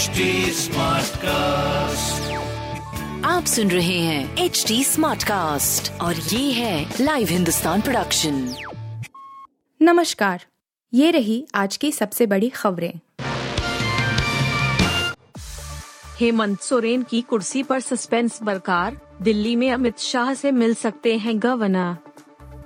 HD cast आप सुन रहे हैं एच डी स्मार्ट कास्ट और ये है लाइव हिंदुस्तान प्रोडक्शन नमस्कार ये रही आज की सबसे बड़ी खबरें। हेमंत सोरेन की कुर्सी पर सस्पेंस बरकार दिल्ली में अमित शाह से मिल सकते हैं गवर्नर।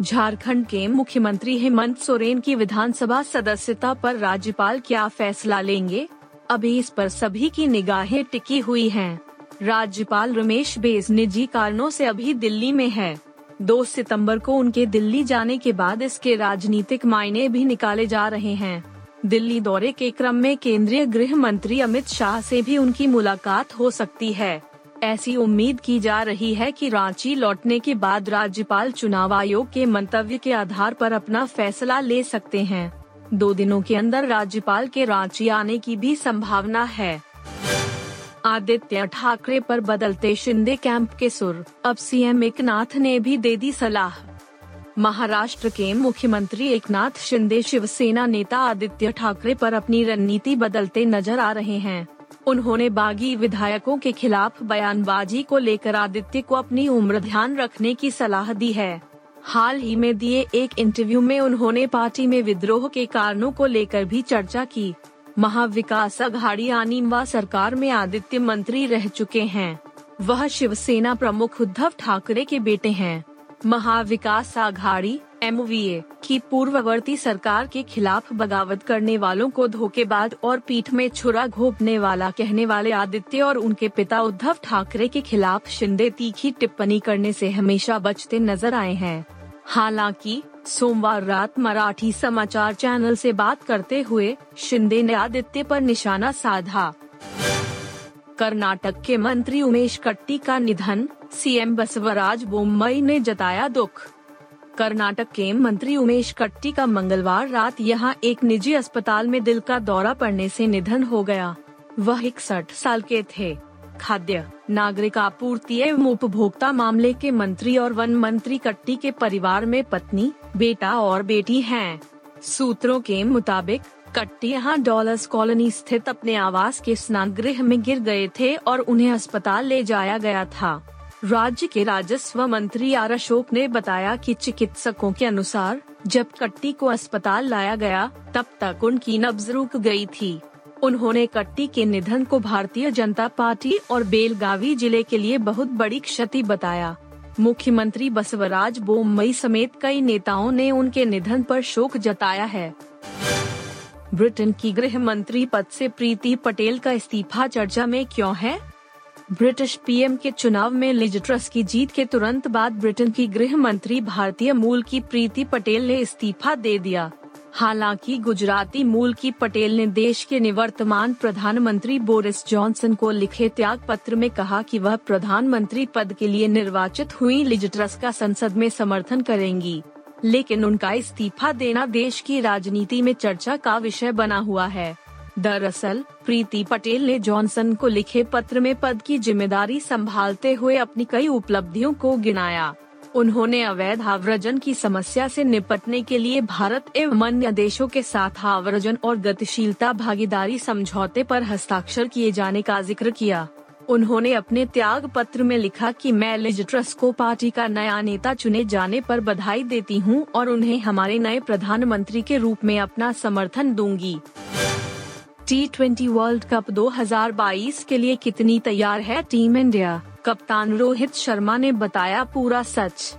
झारखंड के मुख्यमंत्री हेमंत सोरेन की विधानसभा सदस्यता पर राज्यपाल क्या फैसला लेंगे? अभी इस पर सभी की निगाहें टिकी हुई हैं। राज्यपाल रमेश बेस निजी कारणों से अभी दिल्ली में है। 2 सितंबर को उनके दिल्ली जाने के बाद इसके राजनीतिक मायने भी निकाले जा रहे हैं। दिल्ली दौरे के क्रम में केंद्रीय गृह मंत्री अमित शाह से भी उनकी मुलाकात हो सकती है। ऐसी उम्मीद की जा रही है कि रांची लौटने के बाद राज्यपाल चुनाव आयोग के मंतव्य के आधार पर अपना फैसला ले सकते हैं। दो दिनों के अंदर राज्यपाल के रांची आने की भी संभावना है। आदित्य ठाकरे पर बदलते शिंदे कैंप के सुर। अब सीएम एकनाथ ने भी दे दी सलाह। महाराष्ट्र के मुख्यमंत्री एकनाथ शिंदे शिवसेना नेता आदित्य ठाकरे पर अपनी रणनीति बदलते नज़र आ रहे हैं। उन्होंने बागी विधायकों के खिलाफ बयानबाजी को लेकर आदित्य को अपनी उम्र ध्यान रखने की सलाह दी है। हाल ही में दिए एक इंटरव्यू में उन्होंने पार्टी में विद्रोह के कारणों को लेकर भी चर्चा की। महाविकास अघाड़ी आनी व सरकार में आदित्य मंत्री रह चुके हैं। वह शिवसेना प्रमुख उद्धव ठाकरे के बेटे हैं। महाविकास आघाड़ी एम की पूर्ववर्ती सरकार के खिलाफ बगावत करने वालों को धोखेबाज और पीठ में छुरा घोपने वाला कहने वाले आदित्य और उनके पिता उद्धव ठाकरे के खिलाफ शिंदे तीखी टिप्पणी करने से हमेशा बचते नज़र आए हैं। हालाँकि, सोमवार रात मराठी समाचार चैनल से बात करते हुए, शिंदे ने आदित्य पर निशाना साधा। कर्नाटक के मंत्री उमेश कट्टी का निधन, सीएम बसवराज बोम्मई ने जताया दुख। कर्नाटक के मंत्री उमेश कट्टी का मंगलवार रात यहाँ एक निजी अस्पताल में दिल का दौरा पड़ने से निधन हो गया। वह इकसठ साल के थे। खाद्य, नागरिक आपूर्ति एवं उपभोक्ता मामले के मंत्री और वन मंत्री कट्टी के परिवार में पत्नी, बेटा और बेटी हैं। सूत्रों के मुताबिक, कट्टी यहाँ डॉलर्स कॉलोनी स्थित अपने आवास के स्नान गृह में गिर गए थे और उन्हें अस्पताल ले जाया गया था राज्य के राजस्व मंत्री आर अशोक ने बताया कि चिकित्सकों के अनुसार, जब कट्टी को अस्पताल लाया गया, तब तक उनकी नब्ज रुक गई थी उन्होंने कट्टी के निधन को भारतीय जनता पार्टी और बेलगावी ज़िले के लिए बहुत बड़ी क्षति बताया। मुख्यमंत्री बसवराज बोमई समेत कई नेताओं ने उनके निधन पर शोक जताया है। ब्रिटेन की गृह मंत्री पद से प्रीति पटेल का इस्तीफा चर्चा में क्यों है? ब्रिटिश पीएम के चुनाव में लिज ट्रस की जीत के तुरंत बाद ब्रिटेन की गृह मंत्री भारतीय मूल की प्रीति पटेल ने इस्तीफा दे दिया। हालाँकि गुजराती मूल की पटेल ने देश के निवर्तमान प्रधानमंत्री बोरिस जॉनसन को लिखे त्याग पत्र में कहा कि वह प्रधानमंत्री पद के लिए निर्वाचित हुई लिजट्रस का संसद में समर्थन करेंगी। लेकिन उनका इस्तीफा देना देश की राजनीति में चर्चा का विषय बना हुआ है। दरअसल, प्रीति पटेल ने जॉनसन को लिखे पत्र में पद की ज़िम्मेदारी संभालते हुए अपनी कई उपलब्धियों को गिनाया। उन्होंने अवैध आव्रजन की समस्या से निपटने के लिए भारत एवं अन्य देशों के साथ आव्रजन और गतिशीलता भागीदारी समझौते पर हस्ताक्षर किए जाने का ज़िक्र किया। उन्होंने अपने त्याग पत्र में लिखा कि मैं लिज ट्रस को पार्टी का नया नेता चुने जाने पर बधाई देती हूँ और उन्हें हमारे नए प्रधानमंत्री के रूप में अपना समर्थन दूँगी। टी ट्वेंटी वर्ल्ड कप 2022 के लिए कितनी तैयार है टीम इंडिया? कप्तान रोहित शर्मा ने बताया पूरा सच।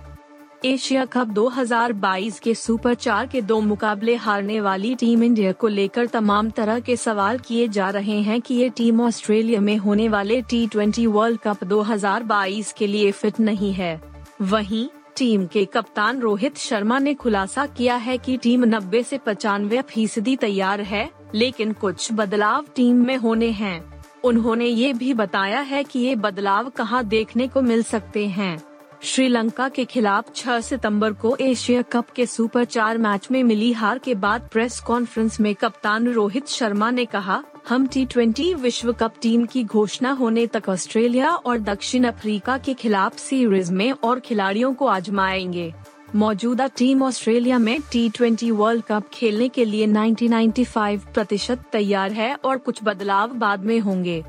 एशिया कप 2022 के सुपर चार के दो मुकाबले हारने वाली टीम इंडिया को लेकर तमाम तरह के सवाल किए जा रहे हैं कि ये टीम ऑस्ट्रेलिया में होने वाले टी ट्वेंटी वर्ल्ड कप 2022 के लिए फिट नहीं है। वहीं, टीम के कप्तान रोहित शर्मा ने खुलासा किया है कि टीम 90 से पचानवे फ़ीसदी तैयार है। लेकिन कुछ बदलाव टीम में होने हैं। उन्होंने ये भी बताया है कि ये बदलाव कहाँ देखने को मिल सकते हैं। श्रीलंका के खिलाफ 6 सितंबर को एशिया कप के सुपर चार मैच में मिली हार के बाद प्रेस कॉन्फ्रेंस में कप्तान रोहित शर्मा ने कहा, हम टी विश्व कप टीम की घोषणा होने तक ऑस्ट्रेलिया और दक्षिण अफ्रीका के खिलाफ सीरीज़ में और खिलाड़ियों को आजमाएँगे। मौजूदा टीम ऑस्ट्रेलिया में टी वर्ल्ड कप खेलने के लिए 1995 प्रतिशत तैयार है और कुछ बदलाव बाद में होंगे।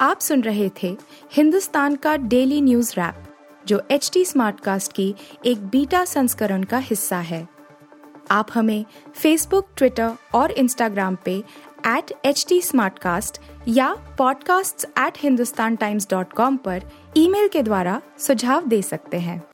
आप सुन रहे थे हिंदुस्तान का डेली न्यूज़ रैप जो एच टी स्मार्टकास्ट की एक बीटा संस्करण का हिस्सा है। आप हमें फेसबुक ट्विटर और इंस्टाग्राम पे एट एच टी या podcasts@hindustantimes.com पर ईमेल के द्वारा सुझाव दे सकते हैं।